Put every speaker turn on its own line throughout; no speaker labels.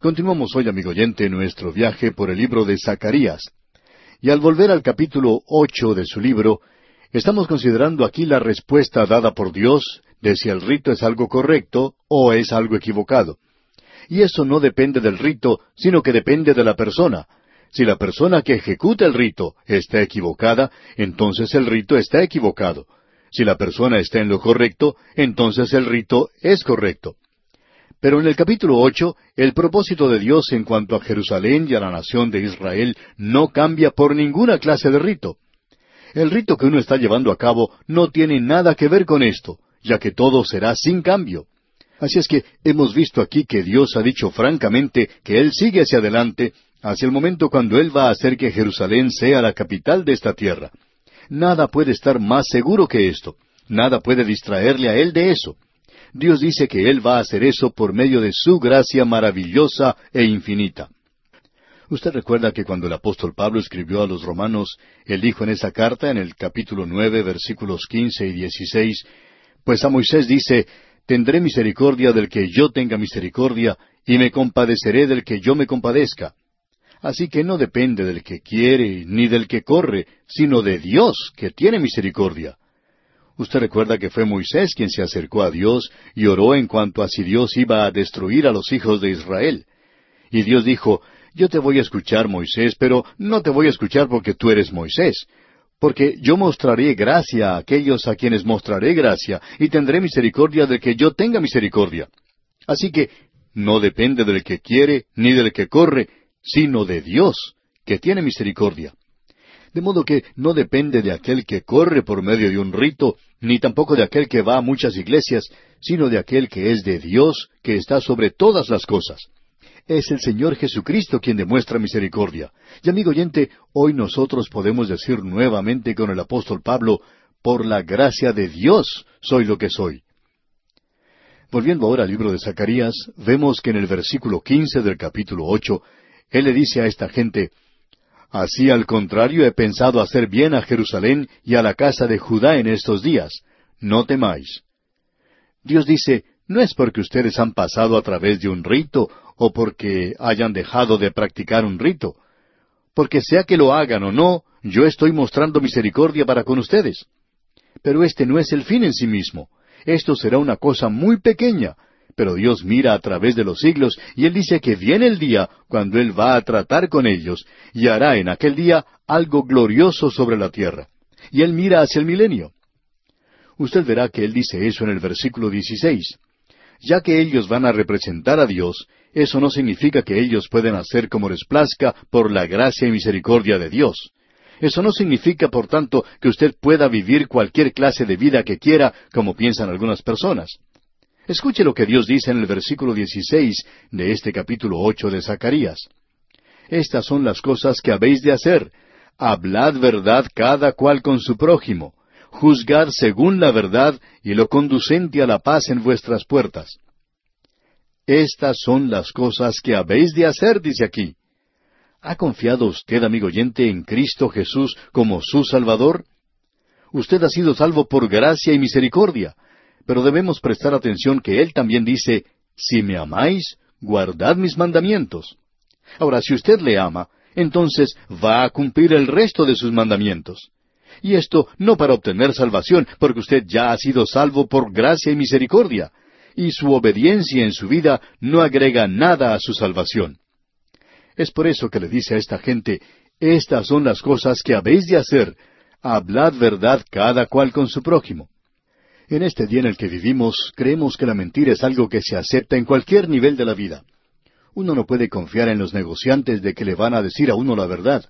Continuamos hoy, amigo oyente, nuestro viaje por el libro de Zacarías. Y al volver al capítulo ocho de su libro, estamos considerando aquí la respuesta dada por Dios de si el rito es algo correcto o es algo equivocado. Y eso no depende del rito, sino que depende de la persona. Si la persona que ejecuta el rito está equivocada, entonces el rito está equivocado. Si la persona está en lo correcto, entonces el rito es correcto. Pero en el capítulo ocho, el propósito de Dios en cuanto a Jerusalén y a la nación de Israel no cambia por ninguna clase de rito. El rito que uno está llevando a cabo no tiene nada que ver con esto, ya que todo será sin cambio. Así es que hemos visto aquí que Dios ha dicho francamente que Él sigue hacia adelante, hacia el momento cuando Él va a hacer que Jerusalén sea la capital de esta tierra. Nada puede estar más seguro que esto. Nada puede distraerle a Él de eso. Dios dice que Él va a hacer eso por medio de su gracia maravillosa e infinita. Usted recuerda que cuando el apóstol Pablo escribió a los romanos, él dijo en esa carta, en el capítulo nueve, versículos quince y dieciséis, pues a Moisés dice, Tendré misericordia del que yo tenga misericordia, y me compadeceré del que yo me compadezca. Así que no depende del que quiere ni del que corre, sino de Dios que tiene misericordia. Usted recuerda que fue Moisés quien se acercó a Dios y oró en cuanto a si Dios iba a destruir a los hijos de Israel. Y Dios dijo, Yo te voy a escuchar, Moisés, pero no te voy a escuchar porque tú eres Moisés, porque yo mostraré gracia a aquellos a quienes mostraré gracia, y tendré misericordia de que yo tenga misericordia. Así que no depende del que quiere ni del que corre, sino de Dios, que tiene misericordia. De modo que no depende de aquel que corre por medio de un rito, ni tampoco de aquel que va a muchas iglesias, sino de aquel que es de Dios, que está sobre todas las cosas. Es el Señor Jesucristo quien demuestra misericordia. Y amigo oyente, hoy nosotros podemos decir nuevamente con el apóstol Pablo, por la gracia de Dios soy lo que soy. Volviendo ahora al libro de Zacarías, vemos que en el versículo quince del capítulo ocho, él le dice a esta gente, Así al contrario he pensado hacer bien a Jerusalén y a la casa de Judá en estos días. No temáis. Dios dice, no es porque ustedes han pasado a través de un rito o porque hayan dejado de practicar un rito. Porque sea que lo hagan o no, yo estoy mostrando misericordia para con ustedes. Pero este no es el fin en sí mismo. Esto será una cosa muy pequeña, pero Dios mira a través de los siglos y Él dice que viene el día cuando Él va a tratar con ellos y hará en aquel día algo glorioso sobre la tierra. Y Él mira hacia el milenio. Usted verá que Él dice eso en el versículo 16. Ya que ellos van a representar a Dios, eso no significa que ellos pueden hacer como les plazca por la gracia y misericordia de Dios. Eso no significa, por tanto, que usted pueda vivir cualquier clase de vida que quiera, como piensan algunas personas. Escuche lo que Dios dice en el versículo 16 de este capítulo ocho de Zacarías. Estas son las cosas que habéis de hacer. Hablad verdad cada cual con su prójimo. Juzgad según la verdad y lo conducente a la paz en vuestras puertas. Estas son las cosas que habéis de hacer, dice aquí. ¿Ha confiado usted, amigo oyente, en Cristo Jesús como su Salvador? Usted ha sido salvo por gracia y misericordia, pero debemos prestar atención que Él también dice, si me amáis, guardad mis mandamientos. Ahora, si usted le ama, entonces va a cumplir el resto de sus mandamientos. Y esto no para obtener salvación, porque usted ya ha sido salvo por gracia y misericordia, y su obediencia en su vida no agrega nada a su salvación. Es por eso que le dice a esta gente, estas son las cosas que habéis de hacer, hablad verdad cada cual con su prójimo. En este día en el que vivimos, creemos que la mentira es algo que se acepta en cualquier nivel de la vida. Uno no puede confiar en los negociantes de que le van a decir a uno la verdad.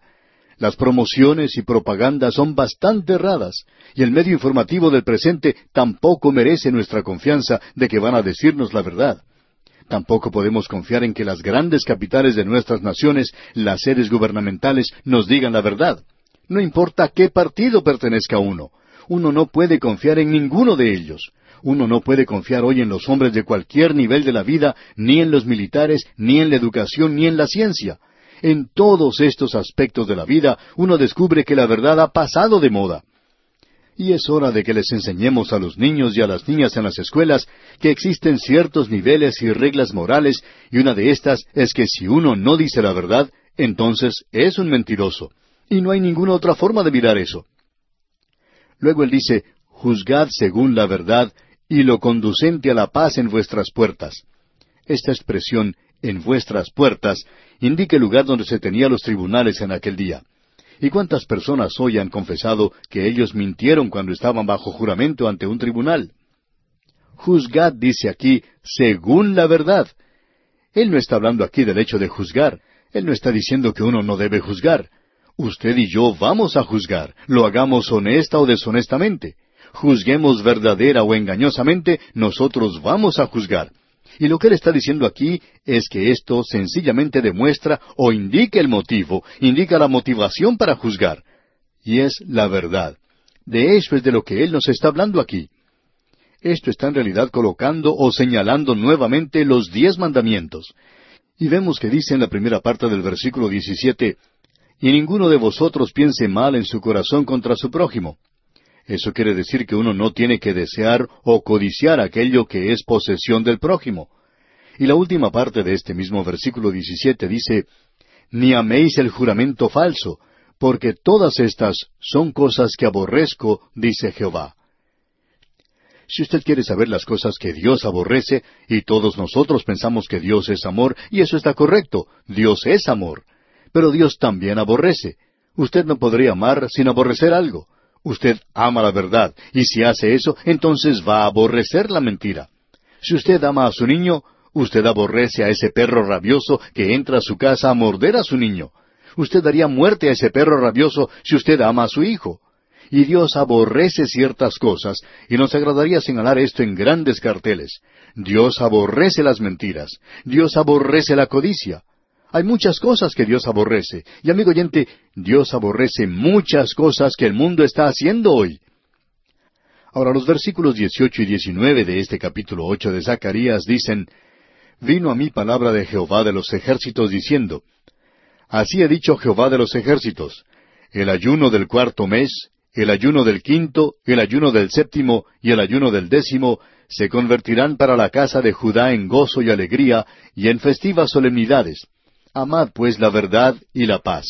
Las promociones y propaganda son bastante erradas, y el medio informativo del presente tampoco merece nuestra confianza de que van a decirnos la verdad. Tampoco podemos confiar en que las grandes capitales de nuestras naciones, las sedes gubernamentales, nos digan la verdad. No importa qué partido pertenezca uno uno no puede confiar en ninguno de ellos. Uno no puede confiar hoy en los hombres de cualquier nivel de la vida, ni en los militares, ni en la educación, ni en la ciencia. En todos estos aspectos de la vida uno descubre que la verdad ha pasado de moda. Y es hora de que les enseñemos a los niños y a las niñas en las escuelas que existen ciertos niveles y reglas morales, y una de estas es que si uno no dice la verdad, entonces es un mentiroso. Y no hay ninguna otra forma de mirar eso. Luego él dice, juzgad según la verdad y lo conducente a la paz en vuestras puertas. Esta expresión, en vuestras puertas, indica el lugar donde se tenían los tribunales en aquel día. ¿Y cuántas personas hoy han confesado que ellos mintieron cuando estaban bajo juramento ante un tribunal? Juzgad, dice aquí, según la verdad. Él no está hablando aquí del hecho de juzgar. Él no está diciendo que uno no debe juzgar. Usted y yo vamos a juzgar, lo hagamos honesta o deshonestamente. Juzguemos verdadera o engañosamente, nosotros vamos a juzgar. Y lo que él está diciendo aquí es que esto sencillamente demuestra o indica el motivo, indica la motivación para juzgar. Y es la verdad. De eso es de lo que él nos está hablando aquí. Esto está en realidad colocando o señalando nuevamente los diez mandamientos. Y vemos que dice en la primera parte del versículo 17, y ninguno de vosotros piense mal en su corazón contra su prójimo. Eso quiere decir que uno no tiene que desear o codiciar aquello que es posesión del prójimo. Y la última parte de este mismo versículo 17 dice, Ni améis el juramento falso, porque todas estas son cosas que aborrezco, dice Jehová. Si usted quiere saber las cosas que Dios aborrece, y todos nosotros pensamos que Dios es amor, y eso está correcto, Dios es amor. Pero Dios también aborrece. Usted no podría amar sin aborrecer algo. Usted ama la verdad, y si hace eso, entonces va a aborrecer la mentira. Si usted ama a su niño, usted aborrece a ese perro rabioso que entra a su casa a morder a su niño. Usted daría muerte a ese perro rabioso si usted ama a su hijo. Y Dios aborrece ciertas cosas, y nos agradaría señalar esto en grandes carteles. Dios aborrece las mentiras. Dios aborrece la codicia. Hay muchas cosas que Dios aborrece. Y amigo oyente, Dios aborrece muchas cosas que el mundo está haciendo hoy. Ahora los versículos 18 y 19 de este capítulo 8 de Zacarías dicen, Vino a mí palabra de Jehová de los ejércitos diciendo, Así ha dicho Jehová de los ejércitos, el ayuno del cuarto mes, el ayuno del quinto, el ayuno del séptimo y el ayuno del décimo se convertirán para la casa de Judá en gozo y alegría y en festivas solemnidades Amad pues la verdad y la paz.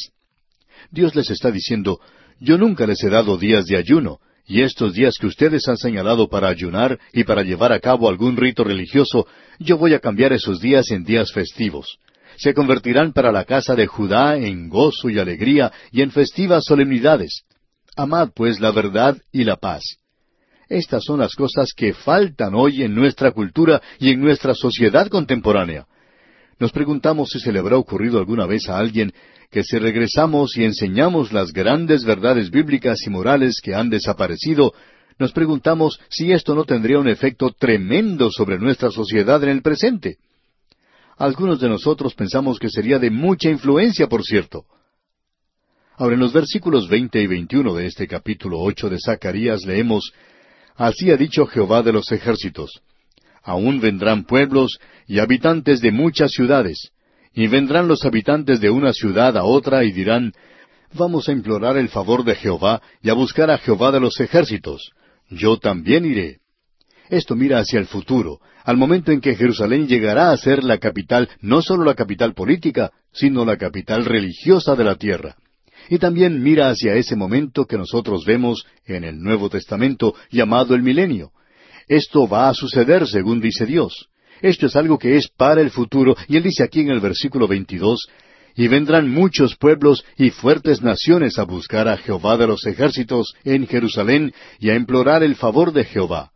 Dios les está diciendo, yo nunca les he dado días de ayuno, y estos días que ustedes han señalado para ayunar y para llevar a cabo algún rito religioso, yo voy a cambiar esos días en días festivos. Se convertirán para la casa de Judá en gozo y alegría y en festivas solemnidades. Amad pues la verdad y la paz. Estas son las cosas que faltan hoy en nuestra cultura y en nuestra sociedad contemporánea. Nos preguntamos si se le habrá ocurrido alguna vez a alguien que si regresamos y enseñamos las grandes verdades bíblicas y morales que han desaparecido, nos preguntamos si esto no tendría un efecto tremendo sobre nuestra sociedad en el presente. Algunos de nosotros pensamos que sería de mucha influencia, por cierto. Ahora, en los versículos veinte y veintiuno de este capítulo ocho de Zacarías leemos Así ha dicho Jehová de los ejércitos aún vendrán pueblos y habitantes de muchas ciudades, y vendrán los habitantes de una ciudad a otra y dirán, Vamos a implorar el favor de Jehová y a buscar a Jehová de los ejércitos. Yo también iré. Esto mira hacia el futuro, al momento en que Jerusalén llegará a ser la capital, no solo la capital política, sino la capital religiosa de la tierra. Y también mira hacia ese momento que nosotros vemos en el Nuevo Testamento llamado el milenio, esto va a suceder según dice Dios. Esto es algo que es para el futuro, y él dice aquí en el versículo 22, y vendrán muchos pueblos y fuertes naciones a buscar a Jehová de los ejércitos en Jerusalén y a implorar el favor de Jehová.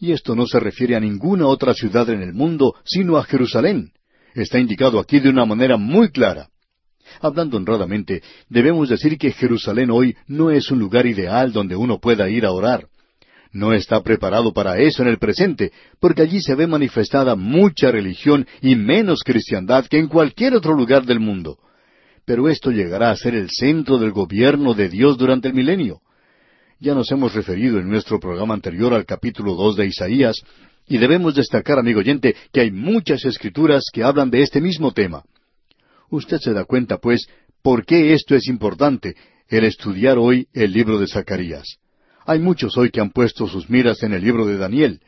Y esto no se refiere a ninguna otra ciudad en el mundo, sino a Jerusalén. Está indicado aquí de una manera muy clara. Hablando honradamente, debemos decir que Jerusalén hoy no es un lugar ideal donde uno pueda ir a orar no está preparado para eso en el presente, porque allí se ve manifestada mucha religión y menos cristiandad que en cualquier otro lugar del mundo. Pero esto llegará a ser el centro del gobierno de Dios durante el milenio. Ya nos hemos referido en nuestro programa anterior al capítulo dos de Isaías, y debemos destacar, amigo oyente, que hay muchas escrituras que hablan de este mismo tema. Usted se da cuenta, pues, por qué esto es importante, el estudiar hoy el libro de Zacarías. Hay muchos hoy que han puesto sus miras en el libro de Daniel.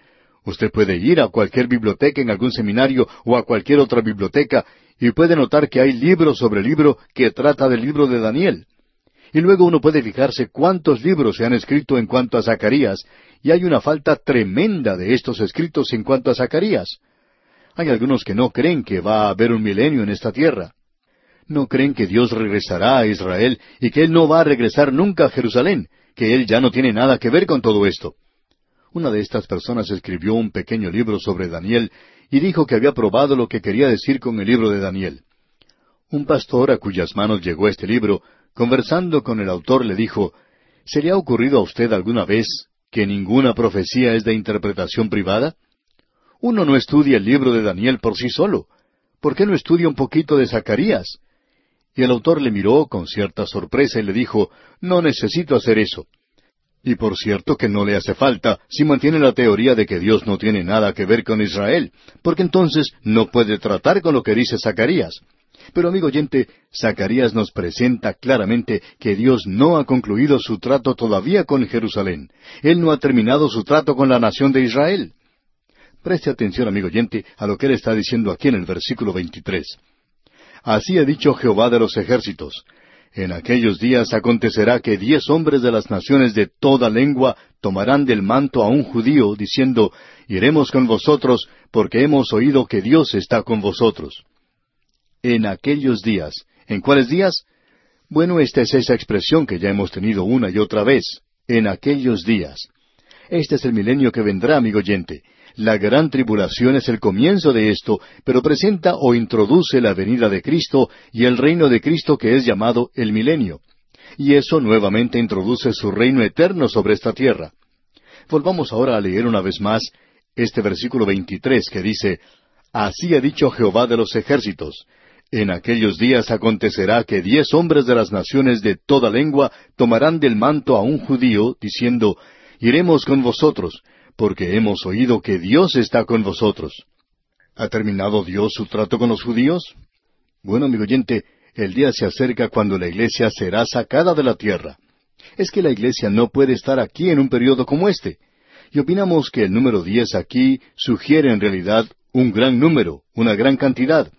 Usted puede ir a cualquier biblioteca en algún seminario o a cualquier otra biblioteca y puede notar que hay libro sobre libro que trata del libro de Daniel. Y luego uno puede fijarse cuántos libros se han escrito en cuanto a Zacarías, y hay una falta tremenda de estos escritos en cuanto a Zacarías. Hay algunos que no creen que va a haber un milenio en esta tierra. No creen que Dios regresará a Israel y que Él no va a regresar nunca a Jerusalén, que Él ya no tiene nada que ver con todo esto. Una de estas personas escribió un pequeño libro sobre Daniel y dijo que había probado lo que quería decir con el libro de Daniel. Un pastor a cuyas manos llegó este libro, conversando con el autor, le dijo, ¿Se le ha ocurrido a usted alguna vez que ninguna profecía es de interpretación privada? Uno no estudia el libro de Daniel por sí solo. ¿Por qué no estudia un poquito de Zacarías? Y el autor le miró con cierta sorpresa y le dijo, No necesito hacer eso. Y por cierto que no le hace falta si mantiene la teoría de que Dios no tiene nada que ver con Israel, porque entonces no puede tratar con lo que dice Zacarías. Pero amigo oyente, Zacarías nos presenta claramente que Dios no ha concluido su trato todavía con Jerusalén. Él no ha terminado su trato con la nación de Israel. Preste atención, amigo oyente, a lo que él está diciendo aquí en el versículo 23. Así ha dicho Jehová de los ejércitos. En aquellos días acontecerá que diez hombres de las naciones de toda lengua tomarán del manto a un judío, diciendo, Iremos con vosotros, porque hemos oído que Dios está con vosotros. En aquellos días. ¿En cuáles días? Bueno, esta es esa expresión que ya hemos tenido una y otra vez. En aquellos días. Este es el milenio que vendrá, amigo oyente. La gran tribulación es el comienzo de esto, pero presenta o introduce la venida de Cristo y el reino de Cristo que es llamado el milenio. Y eso nuevamente introduce su reino eterno sobre esta tierra. Volvamos ahora a leer una vez más este versículo 23 que dice, Así ha dicho Jehová de los ejércitos, en aquellos días acontecerá que diez hombres de las naciones de toda lengua tomarán del manto a un judío, diciendo, Iremos con vosotros, porque hemos oído que Dios está con vosotros. ¿Ha terminado Dios su trato con los judíos? Bueno, amigo oyente, el día se acerca cuando la iglesia será sacada de la tierra. Es que la iglesia no puede estar aquí en un periodo como este. Y opinamos que el número diez aquí sugiere en realidad un gran número, una gran cantidad.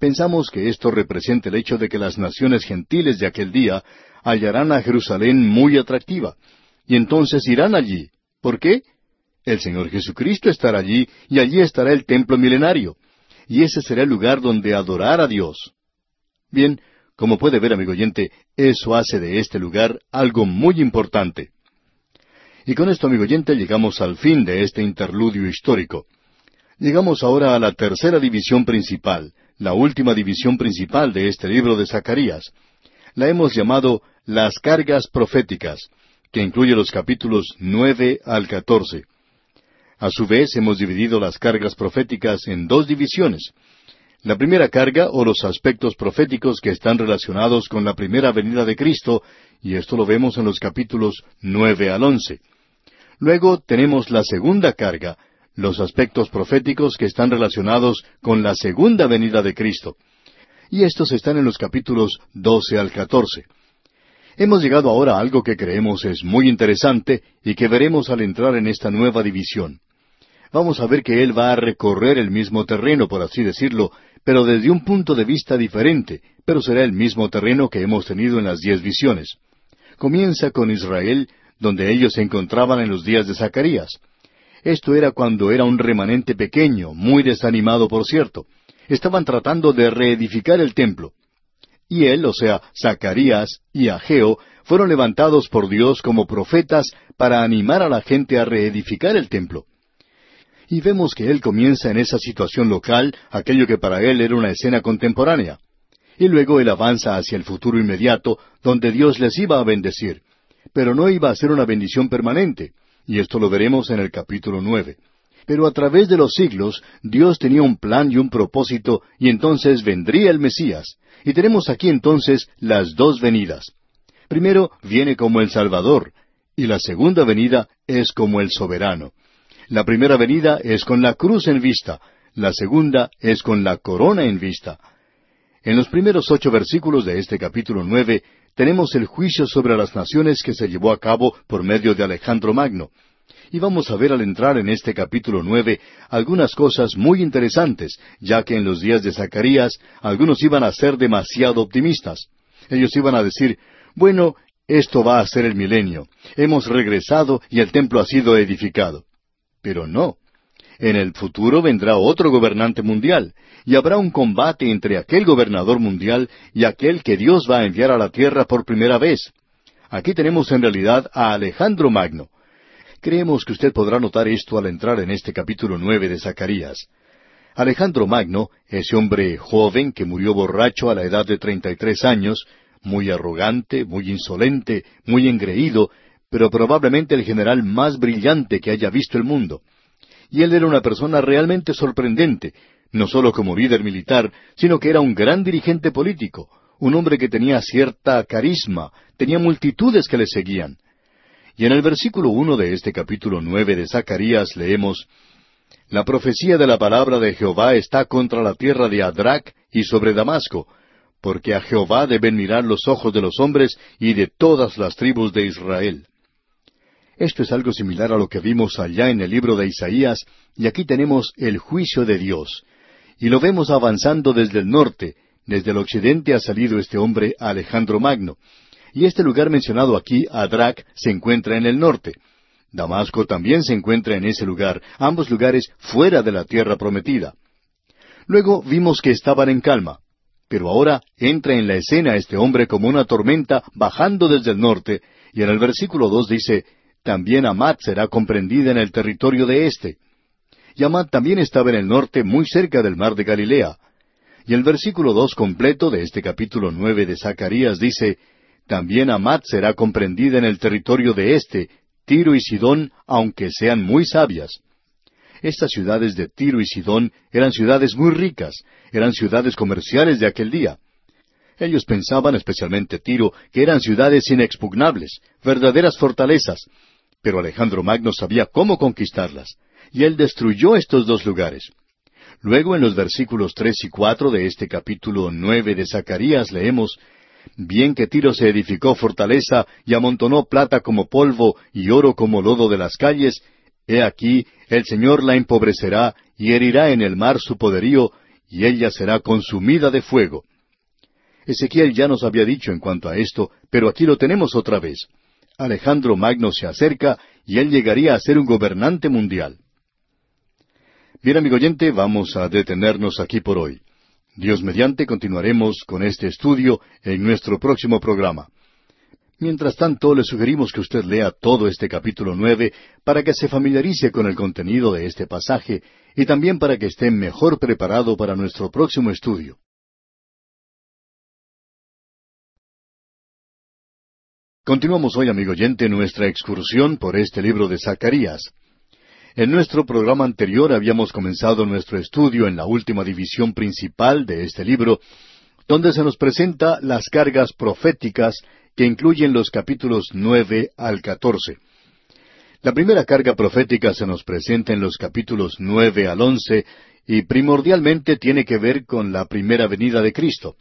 Pensamos que esto representa el hecho de que las naciones gentiles de aquel día hallarán a Jerusalén muy atractiva, y entonces irán allí. ¿Por qué? El Señor Jesucristo estará allí y allí estará el templo milenario. Y ese será el lugar donde adorar a Dios. Bien, como puede ver, amigo oyente, eso hace de este lugar algo muy importante. Y con esto, amigo oyente, llegamos al fin de este interludio histórico. Llegamos ahora a la tercera división principal, la última división principal de este libro de Zacarías. La hemos llamado las cargas proféticas, que incluye los capítulos nueve al catorce. A su vez, hemos dividido las cargas proféticas en dos divisiones. La primera carga o los aspectos proféticos que están relacionados con la primera venida de Cristo, y esto lo vemos en los capítulos nueve al once. Luego tenemos la segunda carga, los aspectos proféticos que están relacionados con la segunda venida de Cristo. Y estos están en los capítulos doce al catorce. Hemos llegado ahora a algo que creemos es muy interesante y que veremos al entrar en esta nueva división vamos a ver que Él va a recorrer el mismo terreno, por así decirlo, pero desde un punto de vista diferente, pero será el mismo terreno que hemos tenido en las diez visiones. Comienza con Israel, donde ellos se encontraban en los días de Zacarías. Esto era cuando era un remanente pequeño, muy desanimado por cierto. Estaban tratando de reedificar el templo. Y él, o sea, Zacarías y Ageo, fueron levantados por Dios como profetas para animar a la gente a reedificar el templo y vemos que él comienza en esa situación local, aquello que para él era una escena contemporánea. Y luego él avanza hacia el futuro inmediato, donde Dios les iba a bendecir. Pero no iba a ser una bendición permanente, y esto lo veremos en el capítulo nueve. Pero a través de los siglos, Dios tenía un plan y un propósito, y entonces vendría el Mesías. Y tenemos aquí entonces las dos venidas. Primero viene como el Salvador, y la segunda venida es como el soberano. La primera venida es con la cruz en vista, la segunda es con la corona en vista. En los primeros ocho versículos de este capítulo nueve tenemos el juicio sobre las naciones que se llevó a cabo por medio de Alejandro Magno. Y vamos a ver al entrar en este capítulo nueve algunas cosas muy interesantes, ya que en los días de Zacarías algunos iban a ser demasiado optimistas. Ellos iban a decir, bueno, esto va a ser el milenio. Hemos regresado y el templo ha sido edificado. Pero no. En el futuro vendrá otro gobernante mundial, y habrá un combate entre aquel gobernador mundial y aquel que Dios va a enviar a la tierra por primera vez. Aquí tenemos en realidad a Alejandro Magno. Creemos que usted podrá notar esto al entrar en este capítulo nueve de Zacarías. Alejandro Magno, ese hombre joven que murió borracho a la edad de treinta y tres años, muy arrogante, muy insolente, muy engreído, pero probablemente el general más brillante que haya visto el mundo. Y él era una persona realmente sorprendente, no solo como líder militar, sino que era un gran dirigente político, un hombre que tenía cierta carisma, tenía multitudes que le seguían. Y en el versículo uno de este capítulo nueve de Zacarías leemos La profecía de la palabra de Jehová está contra la tierra de Adrac y sobre Damasco, porque a Jehová deben mirar los ojos de los hombres y de todas las tribus de Israel. Esto es algo similar a lo que vimos allá en el libro de Isaías, y aquí tenemos el juicio de Dios. Y lo vemos avanzando desde el norte, desde el occidente ha salido este hombre Alejandro Magno. Y este lugar mencionado aquí, Adrak, se encuentra en el norte. Damasco también se encuentra en ese lugar, ambos lugares fuera de la tierra prometida. Luego vimos que estaban en calma. Pero ahora entra en la escena este hombre como una tormenta bajando desde el norte, y en el versículo dos dice, también Amat será comprendida en el territorio de éste. Y Amat también estaba en el norte, muy cerca del mar de Galilea. Y el versículo dos completo de este capítulo nueve de Zacarías dice, también Amat será comprendida en el territorio de éste, Tiro y Sidón, aunque sean muy sabias. Estas ciudades de Tiro y Sidón eran ciudades muy ricas, eran ciudades comerciales de aquel día. Ellos pensaban, especialmente Tiro, que eran ciudades inexpugnables, verdaderas fortalezas, pero Alejandro Magno sabía cómo conquistarlas, y él destruyó estos dos lugares. Luego en los versículos tres y cuatro de este capítulo nueve de Zacarías leemos Bien que Tiro se edificó fortaleza y amontonó plata como polvo y oro como lodo de las calles, he aquí el Señor la empobrecerá y herirá en el mar su poderío, y ella será consumida de fuego. Ezequiel ya nos había dicho en cuanto a esto, pero aquí lo tenemos otra vez. Alejandro Magno se acerca y él llegaría a ser un gobernante mundial. Bien, amigo oyente, vamos a detenernos aquí por hoy. Dios mediante continuaremos con este estudio en nuestro próximo programa. Mientras tanto, le sugerimos que usted lea todo este capítulo nueve para que se familiarice con el contenido de este pasaje y también para que esté mejor preparado para nuestro próximo estudio. Continuamos hoy, amigo oyente, nuestra excursión por este libro de Zacarías. En nuestro programa anterior habíamos comenzado nuestro estudio en la última división principal de este libro, donde se nos presenta las cargas proféticas que incluyen los capítulos nueve al catorce. La primera carga profética se nos presenta en los capítulos nueve al once y primordialmente tiene que ver con la primera venida de Cristo.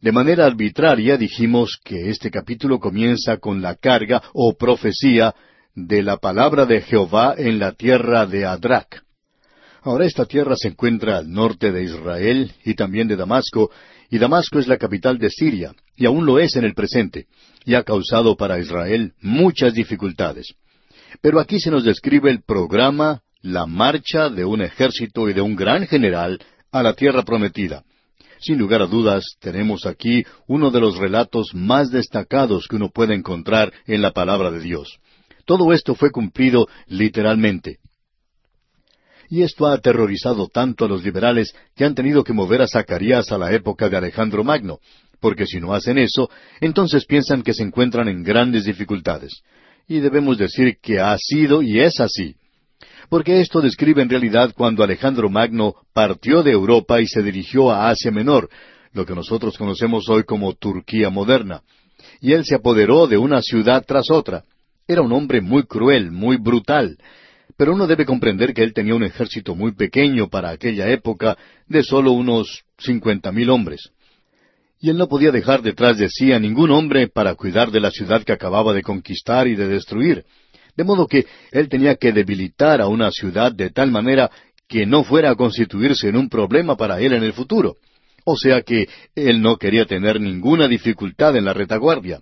De manera arbitraria dijimos que este capítulo comienza con la carga o profecía de la palabra de Jehová en la tierra de Adrak. Ahora esta tierra se encuentra al norte de Israel y también de Damasco, y Damasco es la capital de Siria, y aún lo es en el presente, y ha causado para Israel muchas dificultades. Pero aquí se nos describe el programa, la marcha de un ejército y de un gran general a la tierra prometida. Sin lugar a dudas, tenemos aquí uno de los relatos más destacados que uno puede encontrar en la palabra de Dios. Todo esto fue cumplido literalmente. Y esto ha aterrorizado tanto a los liberales que han tenido que mover a Zacarías a la época de Alejandro Magno, porque si no hacen eso, entonces piensan que se encuentran en grandes dificultades. Y debemos decir que ha sido y es así. Porque esto describe en realidad cuando Alejandro Magno partió de Europa y se dirigió a Asia Menor, lo que nosotros conocemos hoy como Turquía moderna. Y él se apoderó de una ciudad tras otra. Era un hombre muy cruel, muy brutal, pero uno debe comprender que él tenía un ejército muy pequeño para aquella época de solo unos cincuenta mil hombres. y él no podía dejar detrás de sí a ningún hombre para cuidar de la ciudad que acababa de conquistar y de destruir. De modo que él tenía que debilitar a una ciudad de tal manera que no fuera a constituirse en un problema para él en el futuro. O sea que él no quería tener ninguna dificultad en la retaguardia.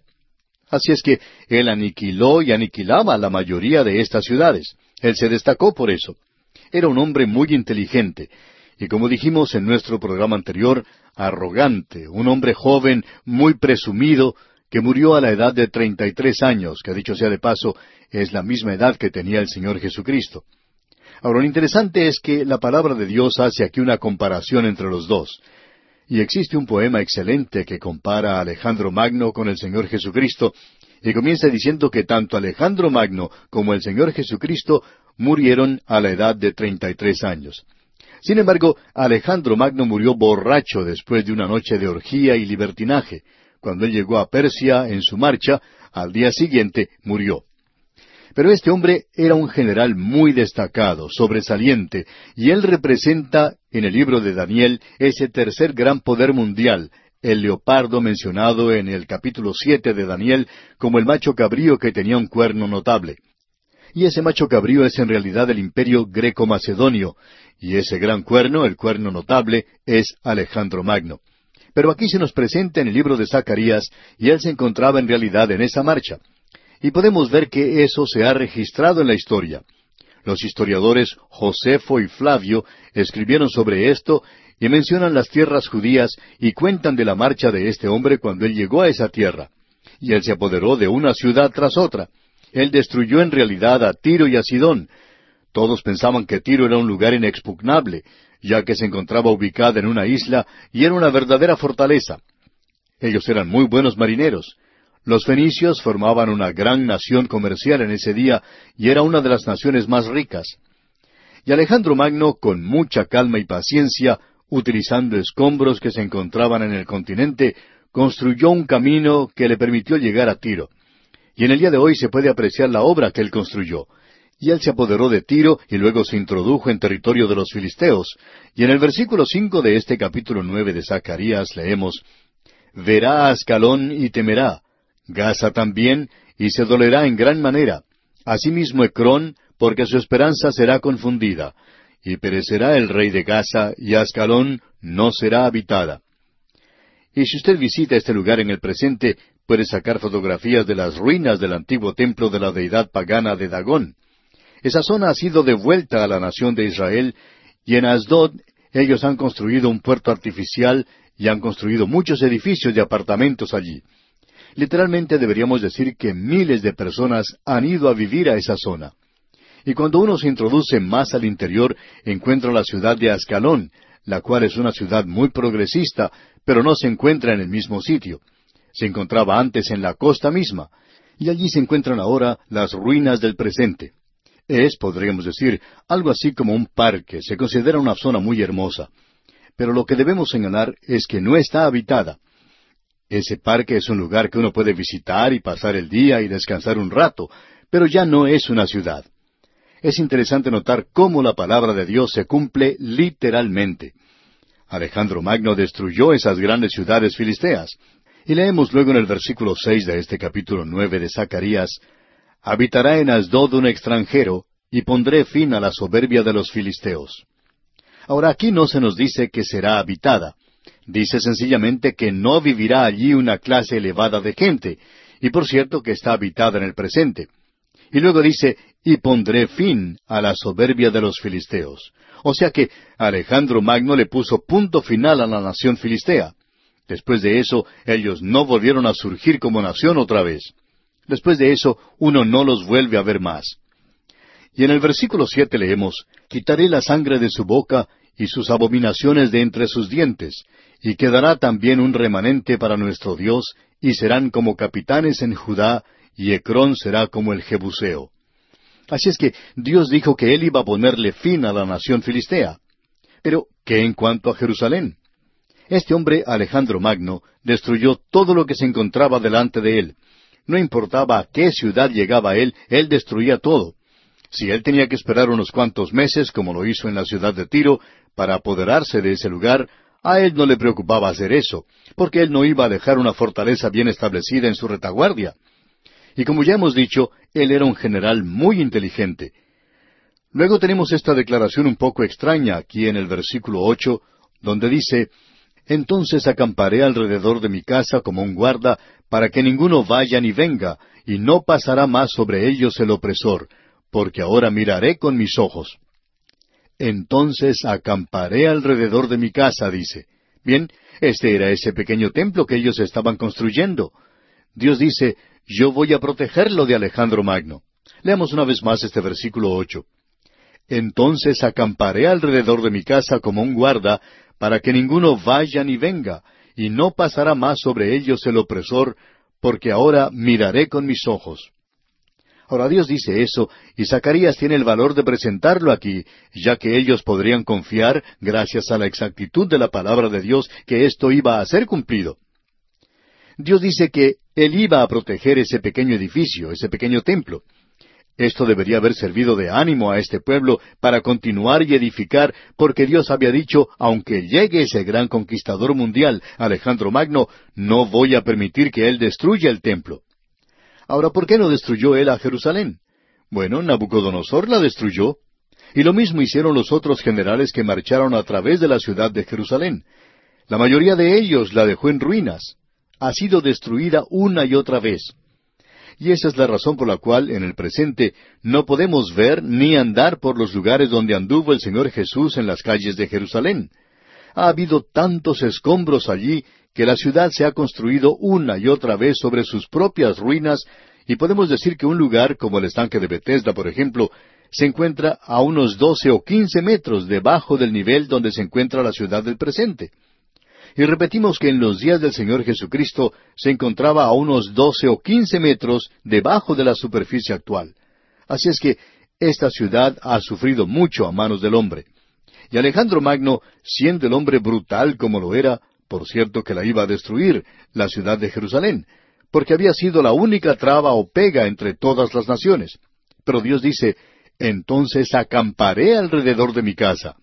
Así es que él aniquiló y aniquilaba la mayoría de estas ciudades. Él se destacó por eso. Era un hombre muy inteligente, y como dijimos en nuestro programa anterior, arrogante, un hombre joven, muy presumido, que murió a la edad de treinta y tres años, que dicho sea de paso, es la misma edad que tenía el Señor Jesucristo. Ahora, lo interesante es que la palabra de Dios hace aquí una comparación entre los dos. Y existe un poema excelente que compara a Alejandro Magno con el Señor Jesucristo, y comienza diciendo que tanto Alejandro Magno como el Señor Jesucristo murieron a la edad de treinta y tres años. Sin embargo, Alejandro Magno murió borracho después de una noche de orgía y libertinaje. Cuando él llegó a Persia en su marcha, al día siguiente murió. Pero este hombre era un general muy destacado, sobresaliente, y él representa en el libro de Daniel ese tercer gran poder mundial, el leopardo mencionado en el capítulo siete de Daniel como el macho cabrío que tenía un cuerno notable. Y ese macho cabrío es en realidad el imperio greco-macedonio, y ese gran cuerno, el cuerno notable, es Alejandro Magno. Pero aquí se nos presenta en el libro de Zacarías, y él se encontraba en realidad en esa marcha. Y podemos ver que eso se ha registrado en la historia. Los historiadores Josefo y Flavio escribieron sobre esto y mencionan las tierras judías y cuentan de la marcha de este hombre cuando él llegó a esa tierra. Y él se apoderó de una ciudad tras otra. Él destruyó en realidad a Tiro y a Sidón. Todos pensaban que Tiro era un lugar inexpugnable, ya que se encontraba ubicada en una isla y era una verdadera fortaleza. Ellos eran muy buenos marineros. Los fenicios formaban una gran nación comercial en ese día y era una de las naciones más ricas. Y Alejandro Magno, con mucha calma y paciencia, utilizando escombros que se encontraban en el continente, construyó un camino que le permitió llegar a Tiro. Y en el día de hoy se puede apreciar la obra que él construyó. Y él se apoderó de Tiro y luego se introdujo en territorio de los filisteos. Y en el versículo cinco de este capítulo nueve de Zacarías leemos Verá a Ascalón y temerá, Gaza también, y se dolerá en gran manera. Asimismo Ecrón, porque su esperanza será confundida. Y perecerá el rey de Gaza, y Ascalón no será habitada. Y si usted visita este lugar en el presente, puede sacar fotografías de las ruinas del antiguo templo de la deidad pagana de Dagón. Esa zona ha sido devuelta a la nación de Israel, y en Asdod ellos han construido un puerto artificial y han construido muchos edificios de apartamentos allí. Literalmente deberíamos decir que miles de personas han ido a vivir a esa zona. Y cuando uno se introduce más al interior, encuentra la ciudad de Ascalón, la cual es una ciudad muy progresista, pero no se encuentra en el mismo sitio. Se encontraba antes en la costa misma, y allí se encuentran ahora las ruinas del presente. Es, podríamos decir, algo así como un parque, se considera una zona muy hermosa. Pero lo que debemos señalar es que no está habitada. Ese parque es un lugar que uno puede visitar y pasar el día y descansar un rato, pero ya no es una ciudad. Es interesante notar cómo la palabra de Dios se cumple literalmente. Alejandro Magno destruyó esas grandes ciudades filisteas. Y leemos luego en el versículo seis de este capítulo nueve de Zacarías Habitará en Asdod un extranjero, y pondré fin a la soberbia de los filisteos. Ahora aquí no se nos dice que será habitada, Dice sencillamente que no vivirá allí una clase elevada de gente, y por cierto que está habitada en el presente. Y luego dice, y pondré fin a la soberbia de los filisteos. O sea que Alejandro Magno le puso punto final a la nación filistea. Después de eso, ellos no volvieron a surgir como nación otra vez. Después de eso, uno no los vuelve a ver más. Y en el versículo siete leemos, Quitaré la sangre de su boca y sus abominaciones de entre sus dientes, y quedará también un remanente para nuestro Dios, y serán como capitanes en Judá, y Ecrón será como el Jebuseo. Así es que Dios dijo que Él iba a ponerle fin a la nación filistea. Pero, ¿qué en cuanto a Jerusalén? Este hombre, Alejandro Magno, destruyó todo lo que se encontraba delante de él. No importaba a qué ciudad llegaba él, él destruía todo. Si él tenía que esperar unos cuantos meses, como lo hizo en la ciudad de Tiro, para apoderarse de ese lugar, A él no le preocupaba hacer eso, porque él no iba a dejar una fortaleza bien establecida en su retaguardia. Y como ya hemos dicho, él era un general muy inteligente. Luego tenemos esta declaración un poco extraña aquí en el versículo ocho, donde dice Entonces acamparé alrededor de mi casa como un guarda, para que ninguno vaya ni venga, y no pasará más sobre ellos el opresor, porque ahora miraré con mis ojos. Entonces acamparé alrededor de mi casa, dice. Bien, este era ese pequeño templo que ellos estaban construyendo. Dios dice, yo voy a protegerlo de Alejandro Magno. Leamos una vez más este versículo ocho. Entonces acamparé alrededor de mi casa como un guarda, para que ninguno vaya ni venga, y no pasará más sobre ellos el opresor, porque ahora miraré con mis ojos. Ahora Dios dice eso, y Zacarías tiene el valor de presentarlo aquí, ya que ellos podrían confiar, gracias a la exactitud de la palabra de Dios, que esto iba a ser cumplido. Dios dice que Él iba a proteger ese pequeño edificio, ese pequeño templo. Esto debería haber servido de ánimo a este pueblo para continuar y edificar, porque Dios había dicho, aunque llegue ese gran conquistador mundial, Alejandro Magno, no voy a permitir que él destruya el templo. Ahora, ¿por qué no destruyó él a Jerusalén? Bueno, Nabucodonosor la destruyó. Y lo mismo hicieron los otros generales que marcharon a través de la ciudad de Jerusalén. La mayoría de ellos la dejó en ruinas. Ha sido destruida una y otra vez y esa es la razón por la cual en el presente no podemos ver ni andar por los lugares donde anduvo el Señor Jesús en las calles de Jerusalén. Ha habido tantos escombros allí que la ciudad se ha construido una y otra vez sobre sus propias ruinas, y podemos decir que un lugar como el estanque de Bethesda, por ejemplo, se encuentra a unos doce o quince metros debajo del nivel donde se encuentra la ciudad del presente. Y repetimos que en los días del Señor Jesucristo se encontraba a unos doce o quince metros debajo de la superficie actual. Así es que esta ciudad ha sufrido mucho a manos del hombre. Y Alejandro Magno, siendo el hombre brutal como lo era, por cierto que la iba a destruir, la ciudad de Jerusalén, porque había sido la única traba o pega entre todas las naciones. Pero Dios dice, entonces acamparé alrededor de mi casa.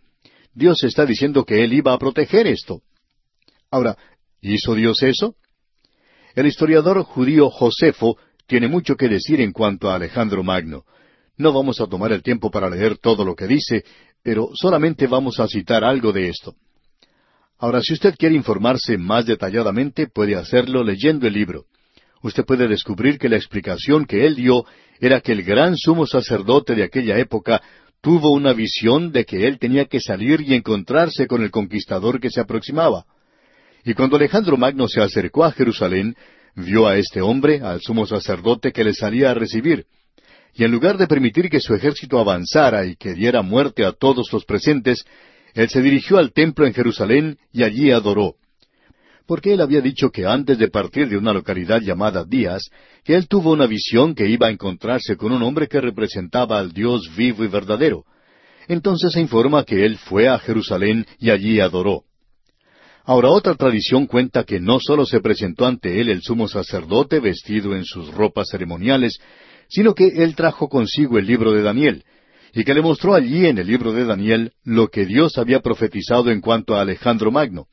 Dios está diciendo que Él iba a proteger esto. Ahora, ¿hizo Dios eso? El historiador judío Josefo tiene mucho que decir en cuanto a Alejandro Magno. No vamos a tomar el tiempo para leer todo lo que dice, pero solamente vamos a citar algo de esto. Ahora, si usted quiere informarse más detalladamente, puede hacerlo leyendo el libro. Usted puede descubrir que la explicación que él dio era que el gran sumo sacerdote de aquella época tuvo una visión de que él tenía que salir y encontrarse con el conquistador que se aproximaba. Y cuando Alejandro Magno se acercó a Jerusalén, vio a este hombre, al sumo sacerdote, que le salía a recibir. Y en lugar de permitir que su ejército avanzara y que diera muerte a todos los presentes, él se dirigió al templo en Jerusalén y allí adoró. Porque él había dicho que antes de partir de una localidad llamada Díaz, que él tuvo una visión que iba a encontrarse con un hombre que representaba al Dios vivo y verdadero. Entonces se informa que él fue a Jerusalén y allí adoró. Ahora otra tradición cuenta que no sólo se presentó ante él el sumo sacerdote vestido en sus ropas ceremoniales, sino que él trajo consigo el libro de Daniel, y que le mostró allí en el libro de Daniel lo que Dios había profetizado en cuanto a Alejandro Magno.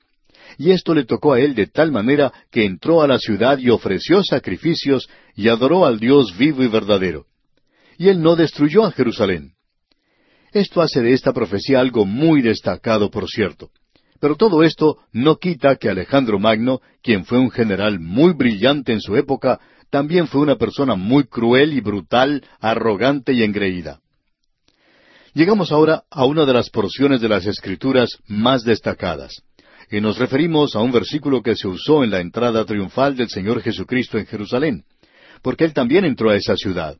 Y esto le tocó a él de tal manera que entró a la ciudad y ofreció sacrificios y adoró al Dios vivo y verdadero. Y él no destruyó a Jerusalén. Esto hace de esta profecía algo muy destacado, por cierto. Pero todo esto no quita que Alejandro Magno, quien fue un general muy brillante en su época, también fue una persona muy cruel y brutal, arrogante y engreída. Llegamos ahora a una de las porciones de las Escrituras más destacadas, y nos referimos a un versículo que se usó en la entrada triunfal del Señor Jesucristo en Jerusalén, porque Él también entró a esa ciudad.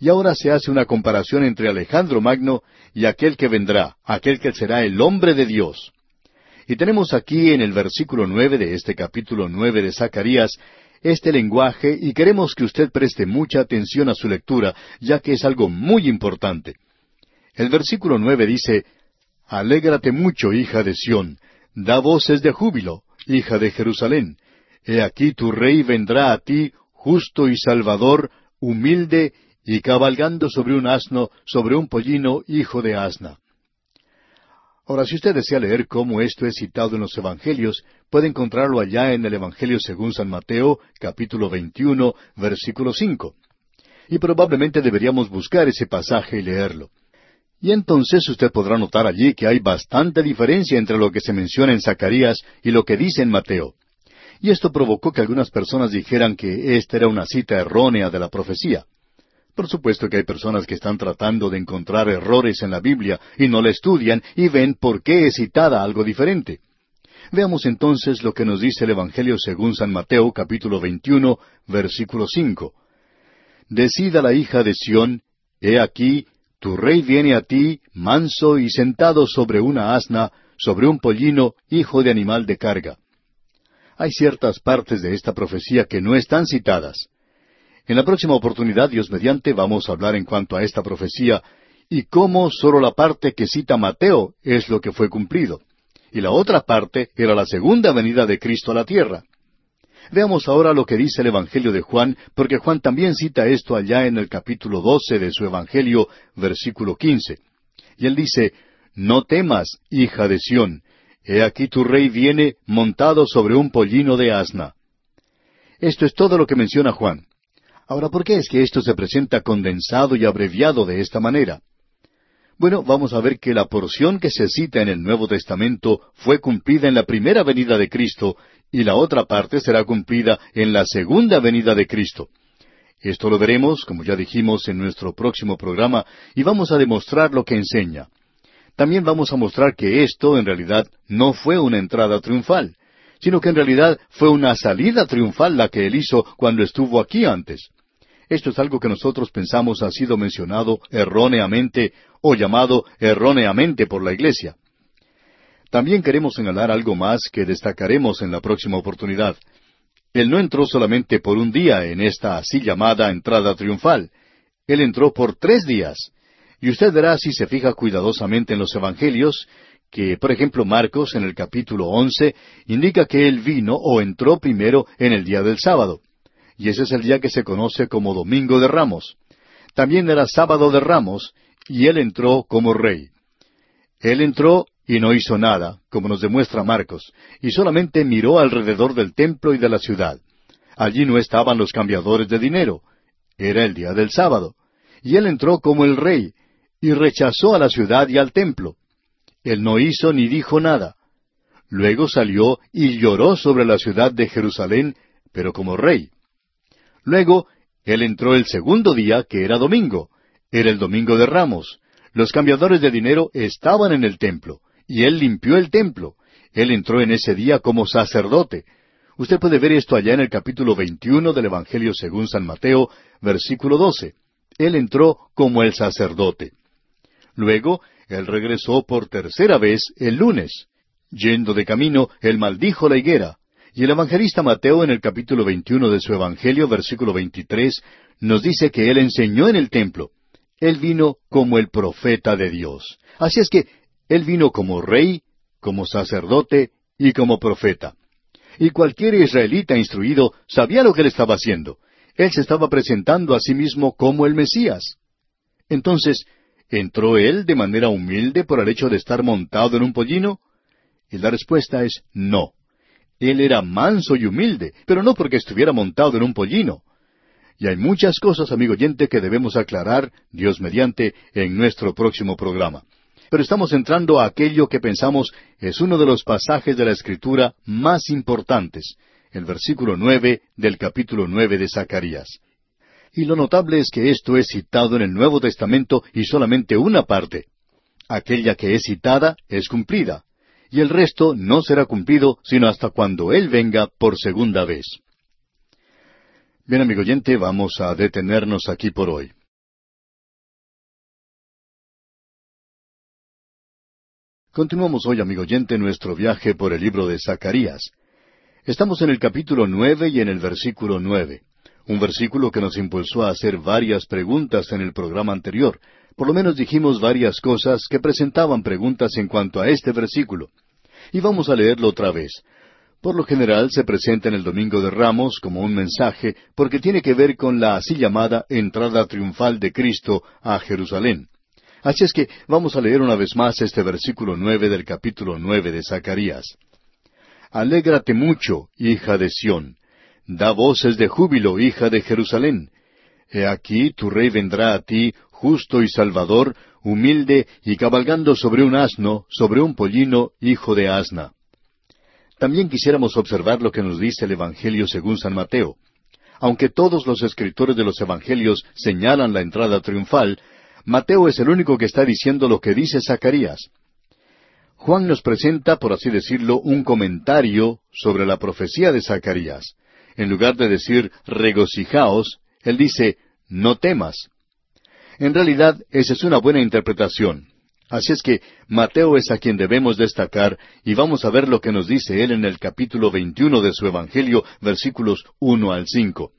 Y ahora se hace una comparación entre Alejandro Magno y aquel que vendrá, aquel que será el hombre de Dios. Y tenemos aquí en el versículo nueve de este capítulo nueve de Zacarías este lenguaje y queremos que usted preste mucha atención a su lectura, ya que es algo muy importante. El versículo nueve dice, Alégrate mucho, hija de Sión, da voces de júbilo, hija de Jerusalén. He aquí tu rey vendrá a ti, justo y salvador, humilde, y cabalgando sobre un asno, sobre un pollino, hijo de asna. Ahora, si usted desea leer cómo esto es citado en los Evangelios, puede encontrarlo allá en el Evangelio según San Mateo, capítulo 21, versículo 5. Y probablemente deberíamos buscar ese pasaje y leerlo. Y entonces usted podrá notar allí que hay bastante diferencia entre lo que se menciona en Zacarías y lo que dice en Mateo. Y esto provocó que algunas personas dijeran que esta era una cita errónea de la profecía. Por supuesto que hay personas que están tratando de encontrar errores en la Biblia y no la estudian y ven por qué es citada algo diferente. Veamos entonces lo que nos dice el Evangelio según San Mateo capítulo 21 versículo 5. Decida la hija de Sión, He aquí, tu rey viene a ti, manso y sentado sobre una asna, sobre un pollino, hijo de animal de carga. Hay ciertas partes de esta profecía que no están citadas. En la próxima oportunidad, Dios mediante, vamos a hablar en cuanto a esta profecía y cómo sólo la parte que cita Mateo es lo que fue cumplido. Y la otra parte era la segunda venida de Cristo a la tierra. Veamos ahora lo que dice el Evangelio de Juan, porque Juan también cita esto allá en el capítulo doce de su Evangelio, versículo quince. Y él dice, No temas, hija de Sión, he aquí tu rey viene montado sobre un pollino de asna. Esto es todo lo que menciona Juan. Ahora, ¿por qué es que esto se presenta condensado y abreviado de esta manera? Bueno, vamos a ver que la porción que se cita en el Nuevo Testamento fue cumplida en la primera venida de Cristo y la otra parte será cumplida en la segunda venida de Cristo. Esto lo veremos, como ya dijimos, en nuestro próximo programa y vamos a demostrar lo que enseña. También vamos a mostrar que esto en realidad no fue una entrada triunfal, sino que en realidad fue una salida triunfal la que él hizo cuando estuvo aquí antes. Esto es algo que nosotros pensamos ha sido mencionado erróneamente o llamado erróneamente por la Iglesia. También queremos señalar algo más que destacaremos en la próxima oportunidad. Él no entró solamente por un día en esta así llamada entrada triunfal. Él entró por tres días. Y usted verá si se fija cuidadosamente en los Evangelios, que, por ejemplo, Marcos en el capítulo once indica que él vino o entró primero en el día del sábado y ese es el día que se conoce como Domingo de Ramos. También era sábado de Ramos, y él entró como rey. Él entró y no hizo nada, como nos demuestra Marcos, y solamente miró alrededor del templo y de la ciudad. Allí no estaban los cambiadores de dinero. Era el día del sábado. Y él entró como el rey, y rechazó a la ciudad y al templo. Él no hizo ni dijo nada. Luego salió y lloró sobre la ciudad de Jerusalén, pero como rey. Luego, él entró el segundo día, que era domingo. Era el domingo de Ramos. Los cambiadores de dinero estaban en el templo, y él limpió el templo. Él entró en ese día como sacerdote. Usted puede ver esto allá en el capítulo 21 del Evangelio según San Mateo, versículo 12. Él entró como el sacerdote. Luego, él regresó por tercera vez el lunes. Yendo de camino, él maldijo la higuera. Y el evangelista Mateo en el capítulo 21 de su Evangelio, versículo 23, nos dice que él enseñó en el templo. Él vino como el profeta de Dios. Así es que él vino como rey, como sacerdote y como profeta. Y cualquier israelita instruido sabía lo que él estaba haciendo. Él se estaba presentando a sí mismo como el Mesías. Entonces, ¿entró él de manera humilde por el hecho de estar montado en un pollino? Y la respuesta es no. Él era manso y humilde, pero no porque estuviera montado en un pollino. Y hay muchas cosas, amigo oyente, que debemos aclarar, Dios mediante, en nuestro próximo programa. Pero estamos entrando a aquello que pensamos es uno de los pasajes de la Escritura más importantes, el versículo nueve del capítulo nueve de Zacarías. Y lo notable es que esto es citado en el Nuevo Testamento y solamente una parte. Aquella que es citada es cumplida y el resto no será cumplido sino hasta cuando Él venga por segunda vez. Bien, amigo oyente, vamos a detenernos aquí por hoy. Continuamos hoy, amigo oyente, nuestro viaje por el libro de Zacarías. Estamos en el capítulo nueve y en el versículo nueve, un versículo que nos impulsó a hacer varias preguntas en el programa anterior, por lo menos dijimos varias cosas que presentaban preguntas en cuanto a este versículo. Y vamos a leerlo otra vez. Por lo general se presenta en el Domingo de Ramos como un mensaje porque tiene que ver con la así llamada entrada triunfal de Cristo a Jerusalén. Así es que vamos a leer una vez más este versículo nueve del capítulo nueve de Zacarías. Alégrate mucho, hija de Sión. Da voces de júbilo, hija de Jerusalén. He aquí tu rey vendrá a ti, justo y salvador, humilde y cabalgando sobre un asno, sobre un pollino, hijo de asna. También quisiéramos observar lo que nos dice el Evangelio según San Mateo. Aunque todos los escritores de los Evangelios señalan la entrada triunfal, Mateo es el único que está diciendo lo que dice Zacarías. Juan nos presenta, por así decirlo, un comentario sobre la profecía de Zacarías. En lugar de decir regocijaos, él dice no temas. En realidad, esa es una buena interpretación. Así es que Mateo es a quien debemos destacar y vamos a ver lo que nos dice él en el capítulo 21 de su Evangelio, versículos uno al cinco.